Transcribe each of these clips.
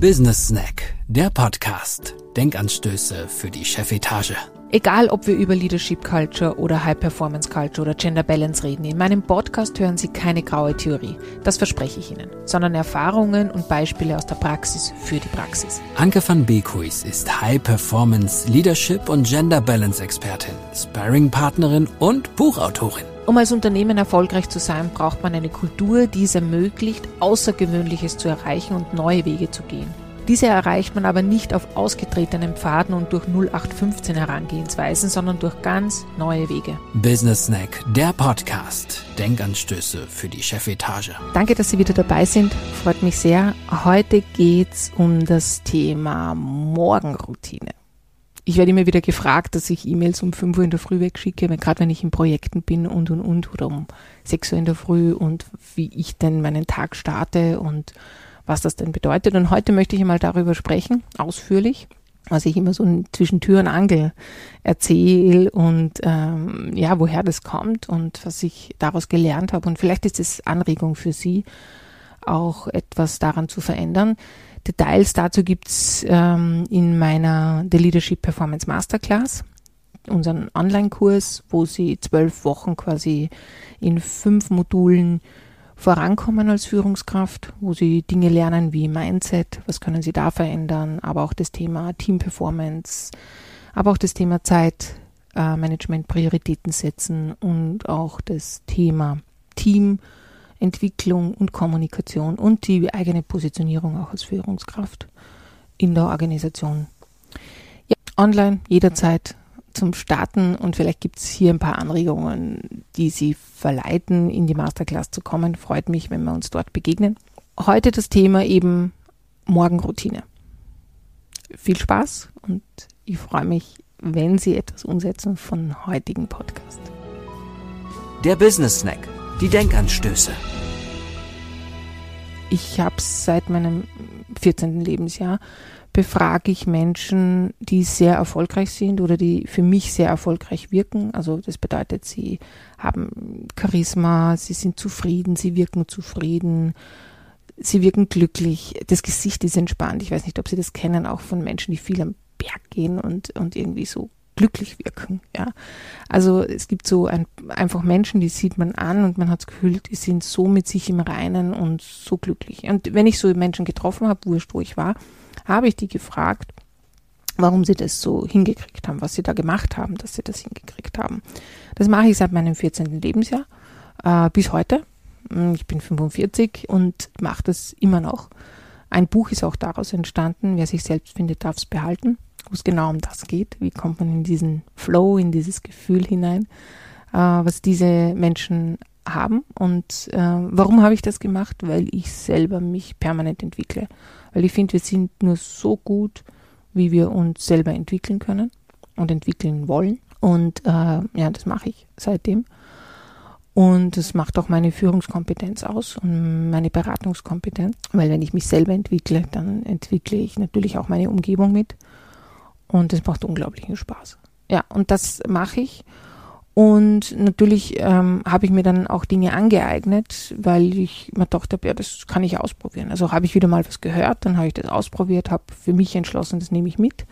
Business Snack, der Podcast. Denkanstöße für die Chefetage. Egal, ob wir über Leadership Culture oder High Performance Culture oder Gender Balance reden, in meinem Podcast hören Sie keine graue Theorie, das verspreche ich Ihnen, sondern Erfahrungen und Beispiele aus der Praxis für die Praxis. Anke van Beekhuis ist High Performance Leadership und Gender Balance Expertin, Sparring Partnerin und Buchautorin. Um als Unternehmen erfolgreich zu sein, braucht man eine Kultur, die es ermöglicht, Außergewöhnliches zu erreichen und neue Wege zu gehen. Diese erreicht man aber nicht auf ausgetretenen Pfaden und durch 0815 Herangehensweisen, sondern durch ganz neue Wege. Business Snack, der Podcast. Denkanstöße für die Chefetage. Danke, dass Sie wieder dabei sind. Freut mich sehr. Heute geht's um das Thema Morgenroutine. Ich werde immer wieder gefragt, dass ich E-Mails um 5 Uhr in der Früh wegschicke, gerade wenn ich in Projekten bin und und und oder um 6 Uhr in der Früh und wie ich denn meinen Tag starte und was das denn bedeutet. Und heute möchte ich einmal darüber sprechen, ausführlich, was ich immer so zwischen Tür und Angel erzähle und ähm, ja, woher das kommt und was ich daraus gelernt habe. Und vielleicht ist es Anregung für Sie, auch etwas daran zu verändern. Details dazu gibt's ähm, in meiner The Leadership Performance Masterclass, unseren Online-Kurs, wo Sie zwölf Wochen quasi in fünf Modulen vorankommen als Führungskraft, wo sie Dinge lernen wie Mindset, was können sie da verändern, aber auch das Thema Team Performance, aber auch das Thema Zeitmanagement, Prioritäten setzen und auch das Thema Teamentwicklung und Kommunikation und die eigene Positionierung auch als Führungskraft in der Organisation. Ja, online jederzeit zum Starten und vielleicht gibt es hier ein paar Anregungen, die Sie verleiten, in die Masterclass zu kommen. Freut mich, wenn wir uns dort begegnen. Heute das Thema eben Morgenroutine. Viel Spaß und ich freue mich, wenn Sie etwas umsetzen von heutigen Podcast. Der Business Snack, die Denkanstöße. Ich habe seit meinem 14. Lebensjahr befrage ich Menschen, die sehr erfolgreich sind oder die für mich sehr erfolgreich wirken. Also das bedeutet, sie haben Charisma, sie sind zufrieden, sie wirken zufrieden, sie wirken glücklich, das Gesicht ist entspannt. Ich weiß nicht, ob Sie das kennen, auch von Menschen, die viel am Berg gehen und, und irgendwie so glücklich wirken. Ja, also es gibt so ein, einfach Menschen, die sieht man an und man hat das Gefühl, die sind so mit sich im Reinen und so glücklich. Und wenn ich so Menschen getroffen habe, wurscht wo ich war, habe ich die gefragt, warum sie das so hingekriegt haben, was sie da gemacht haben, dass sie das hingekriegt haben. Das mache ich seit meinem 14. Lebensjahr äh, bis heute. Hm, ich bin 45 und mache das immer noch. Ein Buch ist auch daraus entstanden. Wer sich selbst findet, darf es behalten, wo es genau um das geht. Wie kommt man in diesen Flow, in dieses Gefühl hinein, äh, was diese Menschen haben. Und äh, warum habe ich das gemacht? Weil ich selber mich permanent entwickle. Weil ich finde, wir sind nur so gut, wie wir uns selber entwickeln können und entwickeln wollen. Und äh, ja, das mache ich seitdem. Und das macht auch meine Führungskompetenz aus und meine Beratungskompetenz. Weil wenn ich mich selber entwickle, dann entwickle ich natürlich auch meine Umgebung mit. Und das macht unglaublichen Spaß. Ja, und das mache ich. Und natürlich ähm, habe ich mir dann auch Dinge angeeignet, weil ich mir dachte, ja, das kann ich ausprobieren. Also habe ich wieder mal was gehört, dann habe ich das ausprobiert, habe für mich entschlossen, das nehme ich mit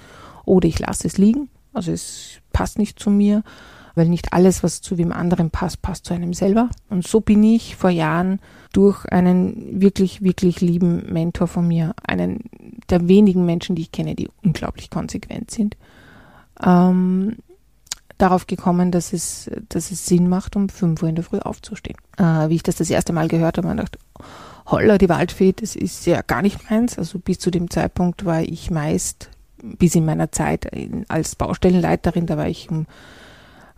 oder ich lasse es liegen. Also es passt nicht zu mir, weil nicht alles, was zu wem anderen passt, passt zu einem selber. Und so bin ich vor Jahren durch einen wirklich, wirklich lieben Mentor von mir, einen der wenigen Menschen, die ich kenne, die unglaublich konsequent sind, ähm, darauf gekommen, dass es, dass es Sinn macht, um 5 Uhr in der Früh aufzustehen. Äh, wie ich das das erste Mal gehört habe, habe ich gedacht, holla, die Waldfee, das ist ja gar nicht meins. Also bis zu dem Zeitpunkt war ich meist, bis in meiner Zeit als Baustellenleiterin, da war ich um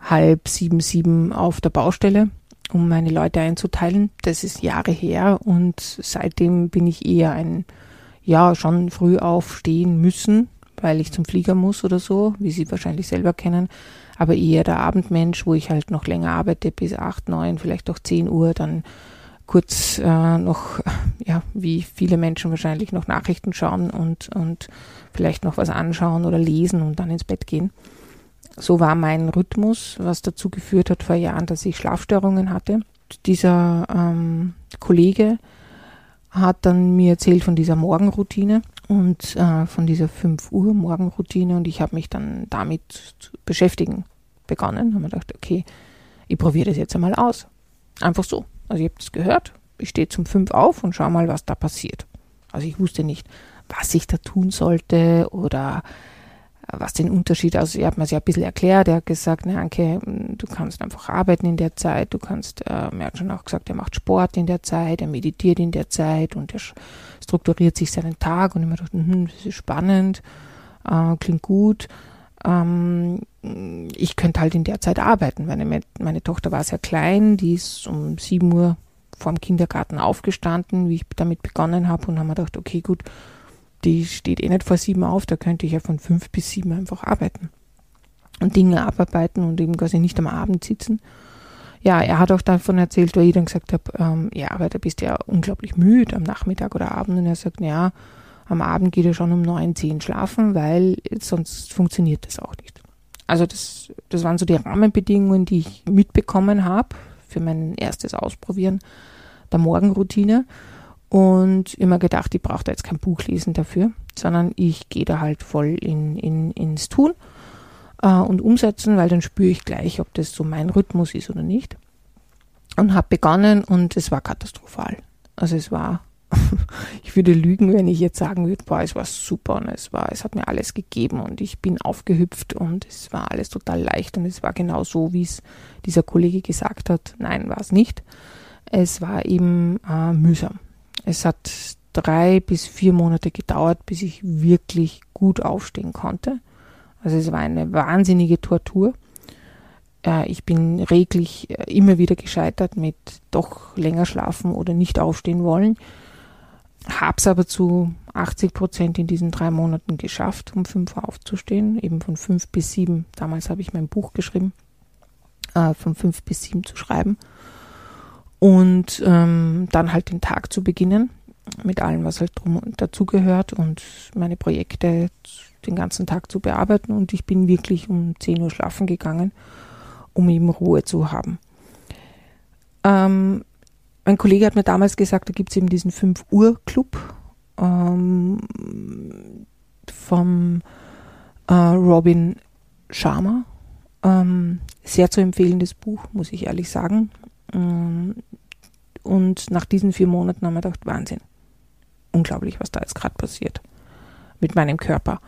halb sieben, sieben auf der Baustelle, um meine Leute einzuteilen. Das ist Jahre her und seitdem bin ich eher ein, ja, schon früh aufstehen müssen, weil ich zum Flieger muss oder so, wie Sie wahrscheinlich selber kennen aber eher der Abendmensch, wo ich halt noch länger arbeite, bis acht, neun, vielleicht auch zehn Uhr, dann kurz äh, noch, ja, wie viele Menschen wahrscheinlich noch Nachrichten schauen und, und vielleicht noch was anschauen oder lesen und dann ins Bett gehen. So war mein Rhythmus, was dazu geführt hat vor Jahren, dass ich Schlafstörungen hatte. Dieser ähm, Kollege hat dann mir erzählt von dieser Morgenroutine und äh, von dieser 5 Uhr Morgenroutine und ich habe mich dann damit zu beschäftigen begonnen. Haben wir gedacht, okay, ich probiere das jetzt einmal aus. Einfach so. Also ich habe das gehört, ich stehe zum 5 auf und schau mal, was da passiert. Also ich wusste nicht, was ich da tun sollte oder was den Unterschied, also er hat mir ja ein bisschen erklärt, er hat gesagt, na Anke, du kannst einfach arbeiten in der Zeit, du kannst, äh, er hat schon auch gesagt, er macht Sport in der Zeit, er meditiert in der Zeit und er strukturiert sich seinen Tag und ich mir dachte, hm, das ist spannend, äh, klingt gut. Ähm, ich könnte halt in der Zeit arbeiten. Meine, meine Tochter war sehr klein, die ist um 7 Uhr vorm Kindergarten aufgestanden, wie ich damit begonnen habe und haben mir gedacht, okay, gut, die steht eh nicht vor sieben auf, da könnte ich ja von fünf bis sieben einfach arbeiten und Dinge abarbeiten und eben quasi nicht am Abend sitzen. Ja, er hat auch davon erzählt, weil ich dann gesagt habe, ähm, ja, aber da bist du ja unglaublich müde am Nachmittag oder Abend und er sagt, ja, am Abend geht er schon um neun, zehn schlafen, weil sonst funktioniert das auch nicht. Also das, das waren so die Rahmenbedingungen, die ich mitbekommen habe für mein erstes Ausprobieren der Morgenroutine und immer gedacht, ich brauche da jetzt kein Buch lesen dafür, sondern ich gehe da halt voll in, in, ins Tun äh, und umsetzen, weil dann spüre ich gleich, ob das so mein Rhythmus ist oder nicht. Und habe begonnen und es war katastrophal. Also es war, ich würde lügen, wenn ich jetzt sagen würde, boah, es war super und es war, es hat mir alles gegeben und ich bin aufgehüpft und es war alles total leicht und es war genau so, wie es dieser Kollege gesagt hat. Nein, war es nicht. Es war eben äh, mühsam. Es hat drei bis vier Monate gedauert, bis ich wirklich gut aufstehen konnte. Also es war eine wahnsinnige Tortur. Äh, ich bin reglich äh, immer wieder gescheitert mit doch länger schlafen oder nicht aufstehen wollen. Hab's aber zu 80 Prozent in diesen drei Monaten geschafft, um fünf Uhr aufzustehen, eben von fünf bis sieben. Damals habe ich mein Buch geschrieben, äh, von fünf bis sieben zu schreiben und ähm, dann halt den Tag zu beginnen mit allem, was halt drum dazugehört und meine Projekte den ganzen Tag zu bearbeiten und ich bin wirklich um 10 Uhr schlafen gegangen, um eben Ruhe zu haben. Ähm, ein Kollege hat mir damals gesagt, da gibt es eben diesen 5 Uhr Club ähm, vom äh, Robin Sharma. Ähm, sehr zu empfehlendes Buch, muss ich ehrlich sagen. Ähm, und nach diesen vier Monaten haben wir gedacht, Wahnsinn. Unglaublich, was da jetzt gerade passiert mit meinem Körper.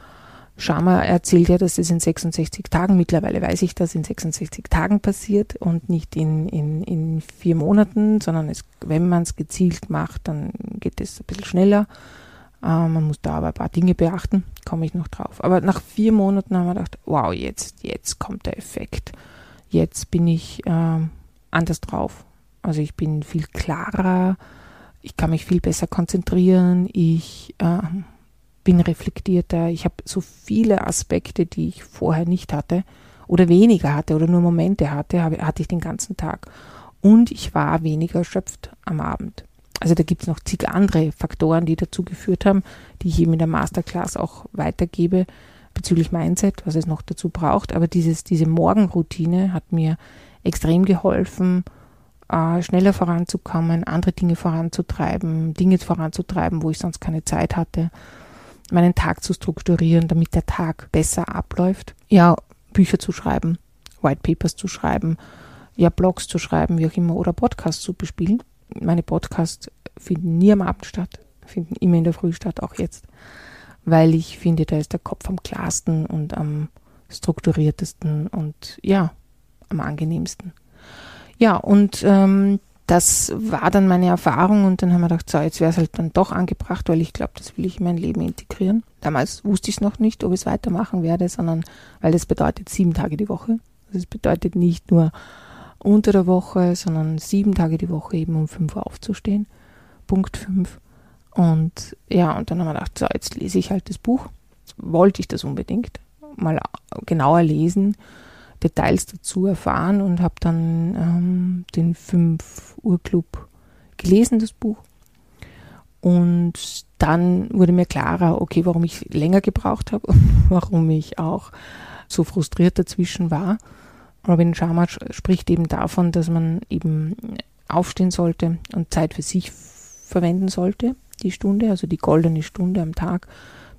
Sharma erzählt ja, dass es in 66 Tagen, mittlerweile weiß ich, dass in 66 Tagen passiert und nicht in, in, in vier Monaten, sondern es, wenn man es gezielt macht, dann geht es ein bisschen schneller. Äh, man muss da aber ein paar Dinge beachten, komme ich noch drauf. Aber nach vier Monaten haben wir gedacht, wow, jetzt, jetzt kommt der Effekt. Jetzt bin ich äh, anders drauf. Also ich bin viel klarer, ich kann mich viel besser konzentrieren, ich äh, bin reflektierter, ich habe so viele Aspekte, die ich vorher nicht hatte oder weniger hatte oder nur Momente hatte, habe, hatte ich den ganzen Tag. Und ich war weniger erschöpft am Abend. Also da gibt es noch zig andere Faktoren, die dazu geführt haben, die ich eben in der Masterclass auch weitergebe bezüglich Mindset, was es noch dazu braucht. Aber dieses, diese Morgenroutine hat mir extrem geholfen, äh, schneller voranzukommen, andere Dinge voranzutreiben, Dinge voranzutreiben, wo ich sonst keine Zeit hatte, meinen Tag zu strukturieren, damit der Tag besser abläuft. Ja, Bücher zu schreiben, White Papers zu schreiben, ja, Blogs zu schreiben, wie auch immer, oder Podcasts zu bespielen. Meine Podcasts finden nie am Abend statt, finden immer in der Früh statt, auch jetzt, weil ich finde, da ist der Kopf am klarsten und am strukturiertesten und ja, am angenehmsten. Ja, und ähm, das war dann meine Erfahrung und dann haben wir gedacht, so, jetzt wäre es halt dann doch angebracht, weil ich glaube, das will ich in mein Leben integrieren. Damals wusste ich es noch nicht, ob ich es weitermachen werde, sondern weil das bedeutet sieben Tage die Woche. Das bedeutet nicht nur unter der Woche, sondern sieben Tage die Woche eben um fünf Uhr aufzustehen. Punkt fünf. Und ja, und dann haben wir gedacht, so, jetzt lese ich halt das Buch. Wollte ich das unbedingt mal genauer lesen Details dazu erfahren und habe dann ähm, den 5 Uhr Club gelesen, das Buch. Und dann wurde mir klarer, okay, warum ich länger gebraucht habe und warum ich auch so frustriert dazwischen war. Robin Sharma spricht eben davon, dass man eben aufstehen sollte und Zeit für sich verwenden sollte. die Stunde, also die goldene Stunde am Tag,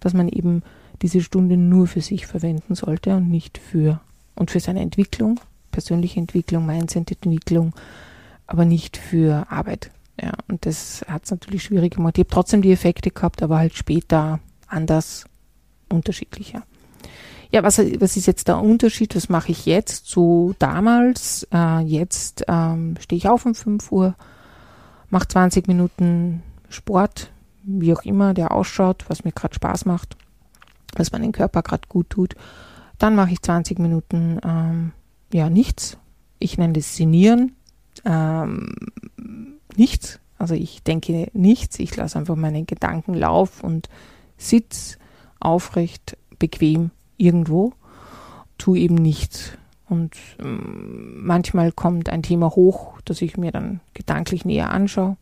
dass man eben diese Stunde nur für sich verwenden sollte und nicht für und für seine Entwicklung, persönliche Entwicklung, Mindset-Entwicklung, aber nicht für Arbeit. Ja, und das hat es natürlich schwierig gemacht. Ich habe trotzdem die Effekte gehabt, aber halt später anders, unterschiedlicher. Ja, was, was ist jetzt der Unterschied? Was mache ich jetzt zu damals? Äh, jetzt ähm, stehe ich auf um 5 Uhr, mache 20 Minuten Sport, wie auch immer der ausschaut, was mir gerade Spaß macht, was meinen Körper gerade gut tut. Dann mache ich 20 Minuten ähm, ja nichts. Ich nenne das Sinieren. Ähm, nichts. Also ich denke nichts. Ich lasse einfach meinen Gedanken laufen und sitze aufrecht, bequem irgendwo, tue eben nichts. Und ähm, manchmal kommt ein Thema hoch, das ich mir dann gedanklich näher anschaue.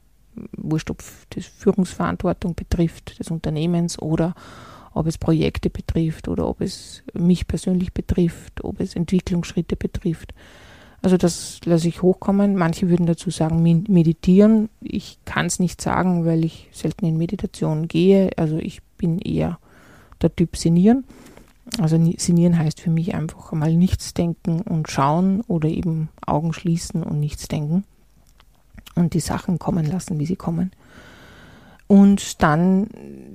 Wurscht, ob das Führungsverantwortung betrifft des Unternehmens oder ob es Projekte betrifft oder ob es mich persönlich betrifft, ob es Entwicklungsschritte betrifft. Also das lasse ich hochkommen. Manche würden dazu sagen, meditieren. Ich kann es nicht sagen, weil ich selten in Meditation gehe. Also ich bin eher der Typ Sinieren. Also Sinieren heißt für mich einfach mal nichts denken und schauen oder eben Augen schließen und nichts denken und die Sachen kommen lassen, wie sie kommen. Und dann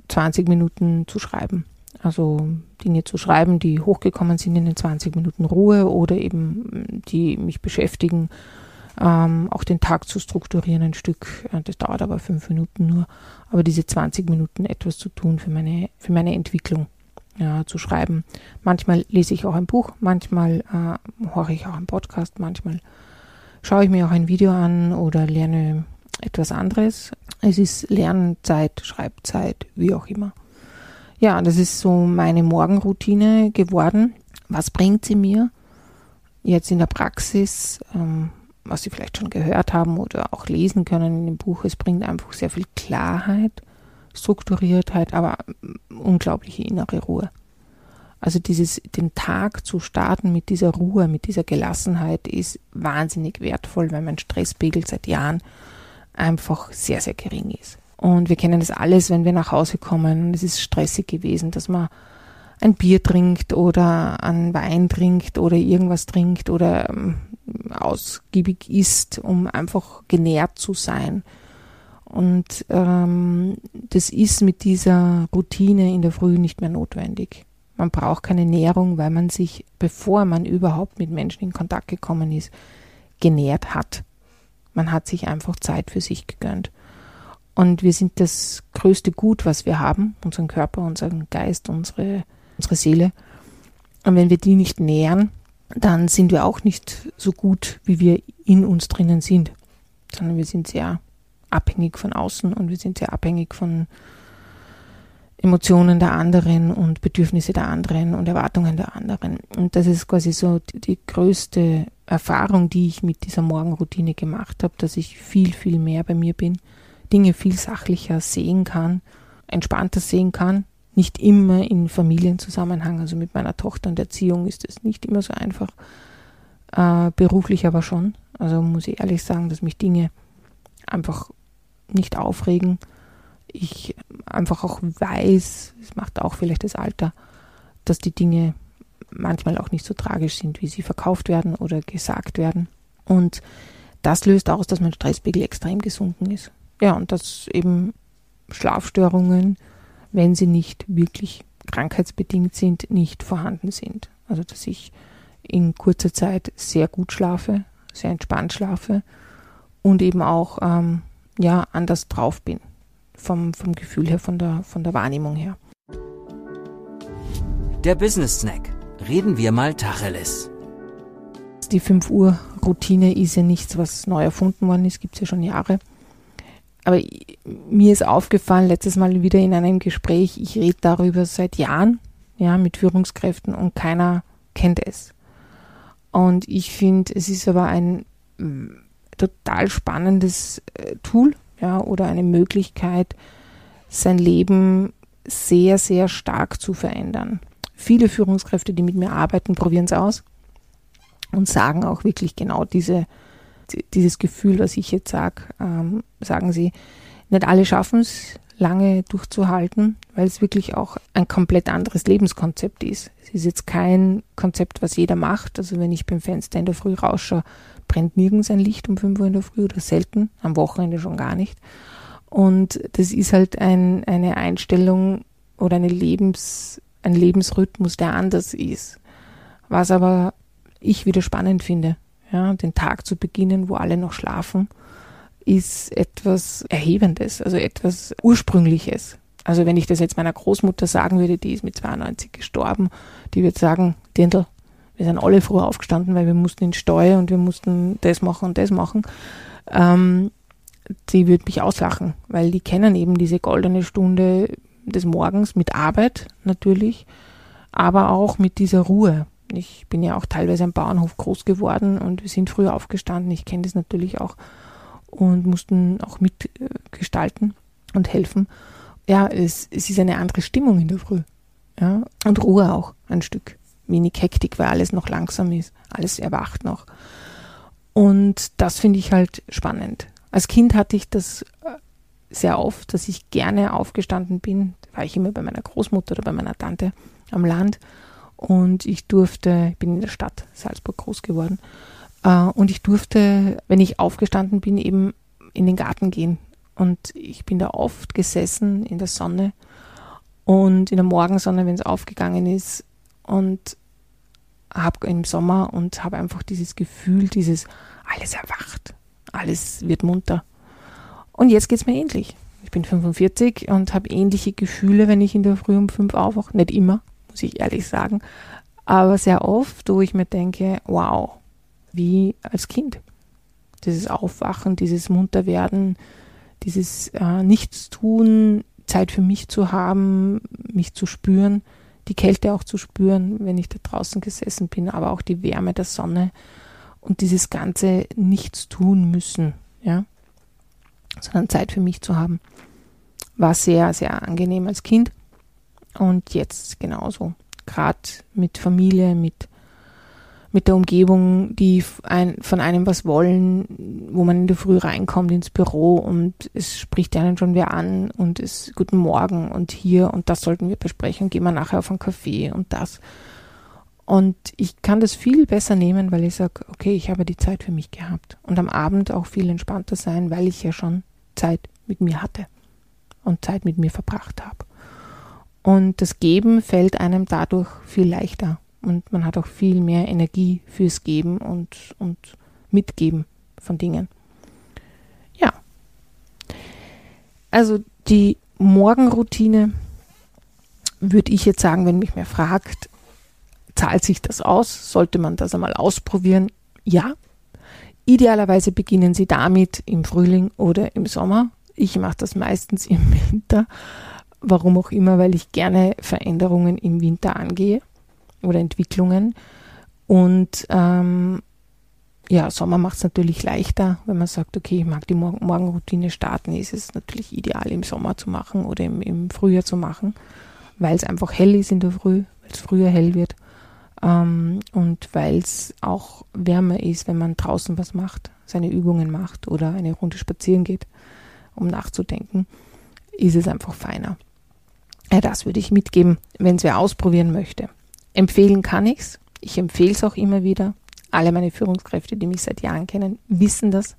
20 Minuten zu schreiben. Also Dinge zu schreiben, die hochgekommen sind in den 20 Minuten Ruhe oder eben die mich beschäftigen, ähm, auch den Tag zu strukturieren ein Stück. Das dauert aber fünf Minuten nur. Aber diese 20 Minuten etwas zu tun für meine, für meine Entwicklung ja, zu schreiben. Manchmal lese ich auch ein Buch, manchmal äh, höre ich auch einen Podcast, manchmal schaue ich mir auch ein Video an oder lerne etwas anderes. Es ist Lernzeit, Schreibzeit, wie auch immer. Ja, das ist so meine Morgenroutine geworden. Was bringt sie mir jetzt in der Praxis? Ähm, was Sie vielleicht schon gehört haben oder auch lesen können in dem Buch. Es bringt einfach sehr viel Klarheit, Strukturiertheit, aber unglaubliche innere Ruhe. Also dieses, den Tag zu starten mit dieser Ruhe, mit dieser Gelassenheit ist wahnsinnig wertvoll, weil mein Stresspegel seit Jahren einfach sehr, sehr gering ist. Und wir kennen das alles, wenn wir nach Hause kommen es ist stressig gewesen, dass man ein Bier trinkt oder einen Wein trinkt oder irgendwas trinkt oder ähm, ausgiebig isst, um einfach genährt zu sein. Und ähm, das ist mit dieser Routine in der Früh nicht mehr notwendig. Man braucht keine Nährung, weil man sich, bevor man überhaupt mit Menschen in Kontakt gekommen ist, genährt hat. Man hat sich einfach Zeit für sich gegönnt. Und wir sind das größte Gut, was wir haben, unseren Körper, unseren Geist, unsere unsere Seele. Und wenn wir die nicht nähern, dann sind wir auch nicht so gut, wie wir in uns drinnen sind, sondern wir sind sehr abhängig von außen und wir sind sehr abhängig von Emotionen der anderen und Bedürfnisse der anderen und Erwartungen der anderen. Und das ist quasi so die, die größte Erfahrung, die ich mit dieser Morgenroutine gemacht habe, dass ich viel, viel mehr bei mir bin, Dinge viel sachlicher sehen kann, entspannter sehen kann, nicht immer in Familienzusammenhang. Also mit meiner Tochter und Erziehung ist es nicht immer so einfach. Äh, beruflich aber schon. Also muss ich ehrlich sagen, dass mich Dinge einfach nicht aufregen. Ich einfach auch weiß, es macht auch vielleicht das Alter, dass die Dinge manchmal auch nicht so tragisch sind, wie sie verkauft werden oder gesagt werden. Und das löst aus, dass mein Stresspegel extrem gesunken ist. Ja, und dass eben Schlafstörungen, wenn sie nicht wirklich krankheitsbedingt sind, nicht vorhanden sind. Also dass ich in kurzer Zeit sehr gut schlafe, sehr entspannt schlafe und eben auch ähm, ja anders drauf bin vom, vom Gefühl her, von der, von der Wahrnehmung her. Der Business Snack. Reden wir mal Tacheles. Die 5 Uhr Routine ist ja nichts, was neu erfunden worden ist, gibt es ja schon Jahre aber mir ist aufgefallen, letztes Mal wieder in einem Gespräch, ich rede darüber seit Jahren, ja, mit Führungskräften und keiner kennt es. Und ich finde, es ist aber ein mm, total spannendes äh, Tool, ja, oder eine Möglichkeit, sein Leben sehr, sehr stark zu verändern. Viele Führungskräfte, die mit mir arbeiten, probieren es aus und sagen auch wirklich genau diese dieses Gefühl, was ich jetzt sage, ähm, sagen sie, nicht alle schaffen es, lange durchzuhalten, weil es wirklich auch ein komplett anderes Lebenskonzept ist. Es ist jetzt kein Konzept, was jeder macht. Also wenn ich beim Fenster in der Früh rausschaue, brennt nirgends ein Licht um 5 Uhr in der Früh oder selten, am Wochenende schon gar nicht. Und das ist halt ein, eine Einstellung oder eine Lebens, ein Lebensrhythmus, der anders ist. Was aber ich wieder spannend finde. Ja, den Tag zu beginnen, wo alle noch schlafen ist etwas Erhebendes, also etwas Ursprüngliches. Also wenn ich das jetzt meiner Großmutter sagen würde, die ist mit 92 gestorben, die würde sagen, Dindel, wir sind alle früh aufgestanden, weil wir mussten in Steuer und wir mussten das machen und das machen. Ähm, die würde mich auslachen, weil die kennen eben diese goldene Stunde des Morgens mit Arbeit natürlich, aber auch mit dieser Ruhe. Ich bin ja auch teilweise am Bauernhof groß geworden und wir sind früh aufgestanden. Ich kenne das natürlich auch und mussten auch mitgestalten und helfen. Ja, es, es ist eine andere Stimmung in der Früh. Ja, und Ruhe auch ein Stück. Wenig Hektik, weil alles noch langsam ist. Alles erwacht noch. Und das finde ich halt spannend. Als Kind hatte ich das äh, sehr oft, dass ich gerne aufgestanden bin. Da war ich immer bei meiner Großmutter oder bei meiner Tante am Land. Und ich durfte, ich bin in der Stadt Salzburg groß geworden, und ich durfte, wenn ich aufgestanden bin, eben in den Garten gehen. Und ich bin da oft gesessen in der Sonne und in der Morgensonne, wenn es aufgegangen ist. Und habe im Sommer und habe einfach dieses Gefühl, dieses alles erwacht, alles wird munter. Und jetzt geht es mir ähnlich. Ich bin 45 und habe ähnliche Gefühle, wenn ich in der Früh um fünf aufwache. Nicht immer, muss ich ehrlich sagen, aber sehr oft, wo ich mir denke, wow, wie als Kind. Dieses Aufwachen, dieses Munterwerden, dieses äh, Nichtstun, Zeit für mich zu haben, mich zu spüren, die Kälte auch zu spüren, wenn ich da draußen gesessen bin, aber auch die Wärme der Sonne und dieses ganze Nichts tun müssen, ja, sondern Zeit für mich zu haben, war sehr, sehr angenehm als Kind und jetzt genauso. Gerade mit Familie, mit mit der Umgebung, die von einem was wollen, wo man in der Früh reinkommt ins Büro und es spricht einen schon wer an und es guten Morgen und hier und das sollten wir besprechen, gehen wir nachher auf einen Kaffee und das. Und ich kann das viel besser nehmen, weil ich sage, okay, ich habe die Zeit für mich gehabt und am Abend auch viel entspannter sein, weil ich ja schon Zeit mit mir hatte und Zeit mit mir verbracht habe. Und das Geben fällt einem dadurch viel leichter und man hat auch viel mehr Energie fürs Geben und, und Mitgeben von Dingen. Ja. Also die Morgenroutine würde ich jetzt sagen, wenn mich mehr fragt, zahlt sich das aus? Sollte man das einmal ausprobieren? Ja. Idealerweise beginnen Sie damit im Frühling oder im Sommer. Ich mache das meistens im Winter. Warum auch immer, weil ich gerne Veränderungen im Winter angehe oder Entwicklungen. Und ähm, ja, Sommer macht es natürlich leichter, wenn man sagt, okay, ich mag die Morgen Morgenroutine starten, ist es natürlich ideal im Sommer zu machen oder im, im Frühjahr zu machen, weil es einfach hell ist in der Früh, weil es früher hell wird ähm, und weil es auch wärmer ist, wenn man draußen was macht, seine Übungen macht oder eine Runde spazieren geht, um nachzudenken, ist es einfach feiner. Ja, das würde ich mitgeben, wenn es wer ausprobieren möchte. Empfehlen kann ich es. Ich empfehle es auch immer wieder. Alle meine Führungskräfte, die mich seit Jahren kennen, wissen das,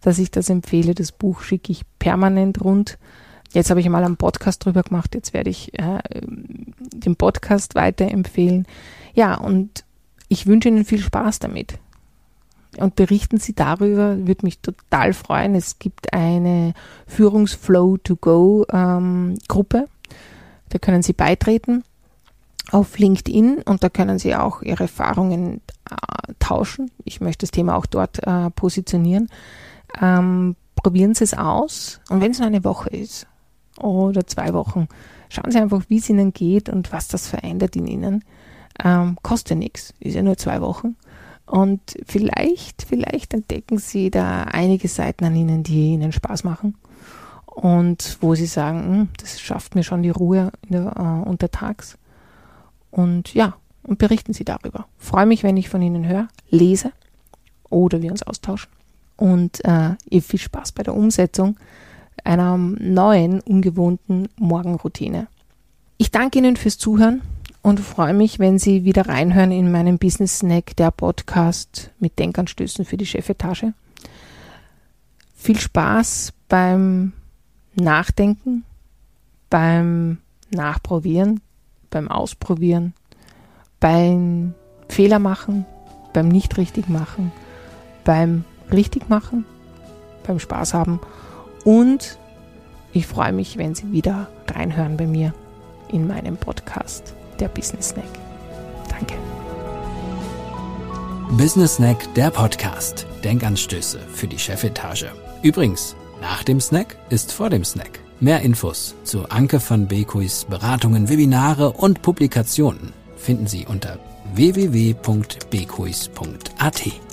dass ich das empfehle. Das Buch schicke ich permanent rund. Jetzt habe ich mal einen Podcast drüber gemacht. Jetzt werde ich äh, den Podcast weiterempfehlen. Ja, und ich wünsche Ihnen viel Spaß damit. Und berichten Sie darüber, würde mich total freuen. Es gibt eine Führungsflow to Go ähm. Da können Sie beitreten auf LinkedIn und da können Sie auch Ihre Erfahrungen äh, tauschen. Ich möchte das Thema auch dort äh, positionieren. Ähm, probieren Sie es aus und wenn es nur eine Woche ist oder zwei Wochen, schauen Sie einfach, wie es Ihnen geht und was das verändert in Ihnen. Ähm, kostet nichts, ist ja nur zwei Wochen. Und vielleicht, vielleicht entdecken Sie da einige Seiten an Ihnen, die Ihnen Spaß machen und wo Sie sagen, hm, das schafft mir schon die Ruhe der, äh, untertags. Und ja, und berichten Sie darüber. Freue mich, wenn ich von Ihnen höre, lese oder wir uns austauschen. Und äh, ihr viel Spaß bei der Umsetzung. einer neuen, ungewohnten Morgenroutine. Ich danke Ihnen fürs Zuhören und freue mich, wenn Sie wieder reinhören in meinen Business Snack, der Podcast mit Denkanstößen für die Chefetage. Viel Spaß beim Nachdenken, beim Nachprobieren, beim Ausprobieren, beim Fehler machen, beim nicht richtig machen, beim richtig machen, beim Spaß haben und ich freue mich, wenn Sie wieder reinhören bei mir in meinem Podcast, der Business Snack. Danke. Business Snack, der Podcast. Denkanstöße für die Chefetage. Übrigens, nach dem Snack ist vor dem Snack. Mehr Infos zu Anke van Beekuis Beratungen, Webinare und Publikationen finden Sie unter www.bekuis.at.